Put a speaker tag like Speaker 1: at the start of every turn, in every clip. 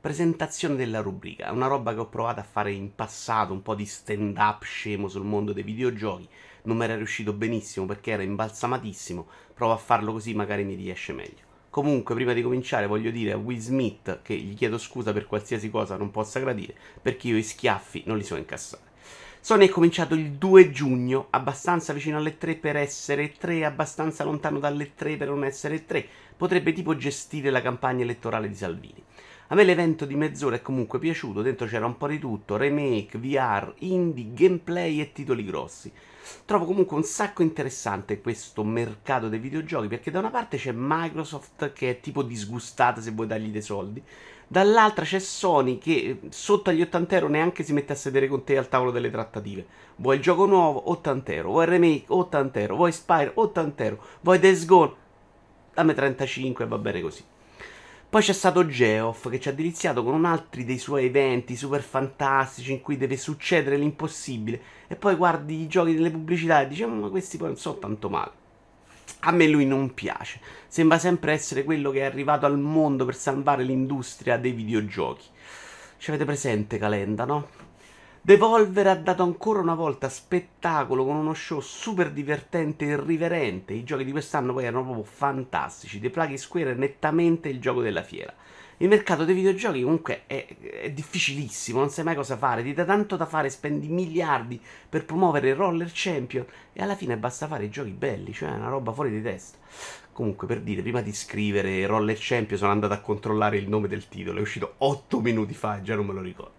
Speaker 1: Presentazione della rubrica, una roba che ho provato a fare in passato, un po' di stand up scemo sul mondo dei videogiochi, non mi era riuscito benissimo perché era imbalsamatissimo, provo a farlo così magari mi riesce meglio. Comunque, prima di cominciare, voglio dire a Will Smith che gli chiedo scusa per qualsiasi cosa non possa gradire, perché io i schiaffi non li so incassare. Sony è cominciato il 2 giugno, abbastanza vicino alle 3 per essere 3, abbastanza lontano dalle 3 per non essere 3. Potrebbe tipo gestire la campagna elettorale di Salvini. A me l'evento di mezz'ora è comunque piaciuto, dentro c'era un po' di tutto, remake, VR, indie, gameplay e titoli grossi. Trovo comunque un sacco interessante questo mercato dei videogiochi perché da una parte c'è Microsoft che è tipo disgustata se vuoi dargli dei soldi, dall'altra c'è Sony che sotto agli 80 euro neanche si mette a sedere con te al tavolo delle trattative. Vuoi il gioco nuovo? 80 euro. Vuoi il remake? 80 euro. Vuoi Spire? 80 euro. Vuoi Days Gone? Dammi 35 e va bene così. Poi c'è stato Geoff che ci ha deliziato con un altro dei suoi eventi super fantastici in cui deve succedere l'impossibile. E poi guardi i giochi delle pubblicità e dici: Ma questi poi non sono tanto male. A me lui non piace. Sembra sempre essere quello che è arrivato al mondo per salvare l'industria dei videogiochi. Ci avete presente Calenda, no? Devolver ha dato ancora una volta spettacolo con uno show super divertente e irriverente. I giochi di quest'anno poi erano proprio fantastici. The Plague Square è nettamente il gioco della fiera. Il mercato dei videogiochi comunque è, è, difficilissimo, non sai mai cosa fare, ti dà tanto da fare, spendi miliardi per promuovere il Roller Champion e alla fine basta fare i giochi belli, cioè una roba fuori di testa. Comunque per dire, prima di scrivere Roller Champion sono andato a controllare il nome del titolo, è uscito 8 minuti fa e già non me lo ricordo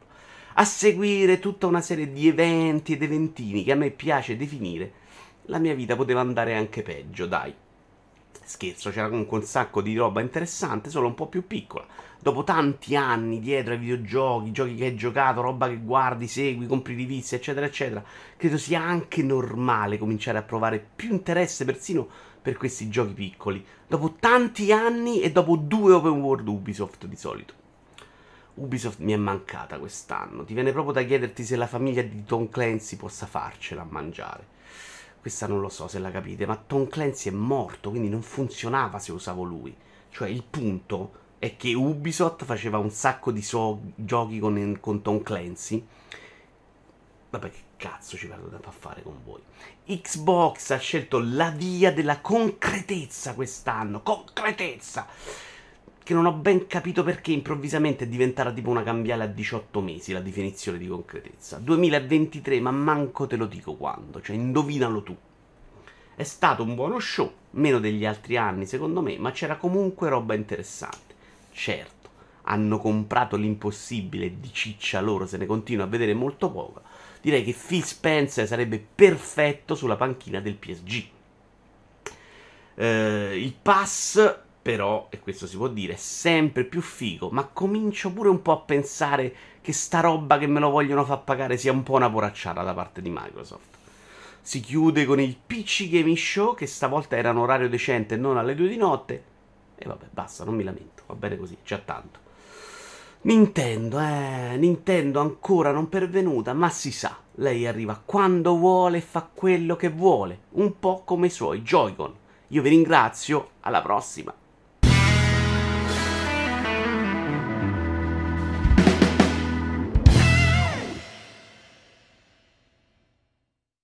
Speaker 1: a seguire tutta una serie di eventi ed eventini che a me piace definire, la mia vita poteva andare anche peggio, dai. Scherzo, c'era comunque un sacco di roba interessante, solo un po' più piccola. Dopo tanti anni dietro ai videogiochi, giochi che hai giocato, roba che guardi, segui, compri riviste, eccetera, eccetera, credo sia anche normale cominciare a provare più interesse persino per questi giochi piccoli. Dopo tanti anni e dopo due open world Ubisoft di solito. Ubisoft mi è mancata quest'anno. Ti viene proprio da chiederti se la famiglia di Tom Clancy possa farcela a mangiare. Questa non lo so se la capite, ma Tom Clancy è morto, quindi non funzionava se usavo lui. Cioè, il punto è che Ubisoft faceva un sacco di so- giochi con, con Tom Clancy. Vabbè, che cazzo ci tempo a fare con voi? Xbox ha scelto la via della concretezza quest'anno. Concretezza! Che non ho ben capito perché improvvisamente è diventata tipo una cambiale a 18 mesi la definizione di concretezza. 2023, ma manco te lo dico quando, cioè indovinalo tu. È stato un buono show, meno degli altri anni secondo me, ma c'era comunque roba interessante. Certo, hanno comprato l'impossibile di ciccia loro se ne continua a vedere molto poco. Direi che Phil Spencer sarebbe perfetto sulla panchina del PSG. Eh, il pass però, e questo si può dire, sempre più figo, ma comincio pure un po' a pensare che sta roba che me lo vogliono far pagare sia un po' una poracciata da parte di Microsoft. Si chiude con il PC Gaming Show, che stavolta era un orario decente e non alle 2 di notte. E vabbè, basta, non mi lamento, va bene così, già tanto. Nintendo, eh, Nintendo ancora non pervenuta, ma si sa, lei arriva quando vuole e fa quello che vuole, un po' come i suoi Joy-Con. Io vi ringrazio, alla prossima.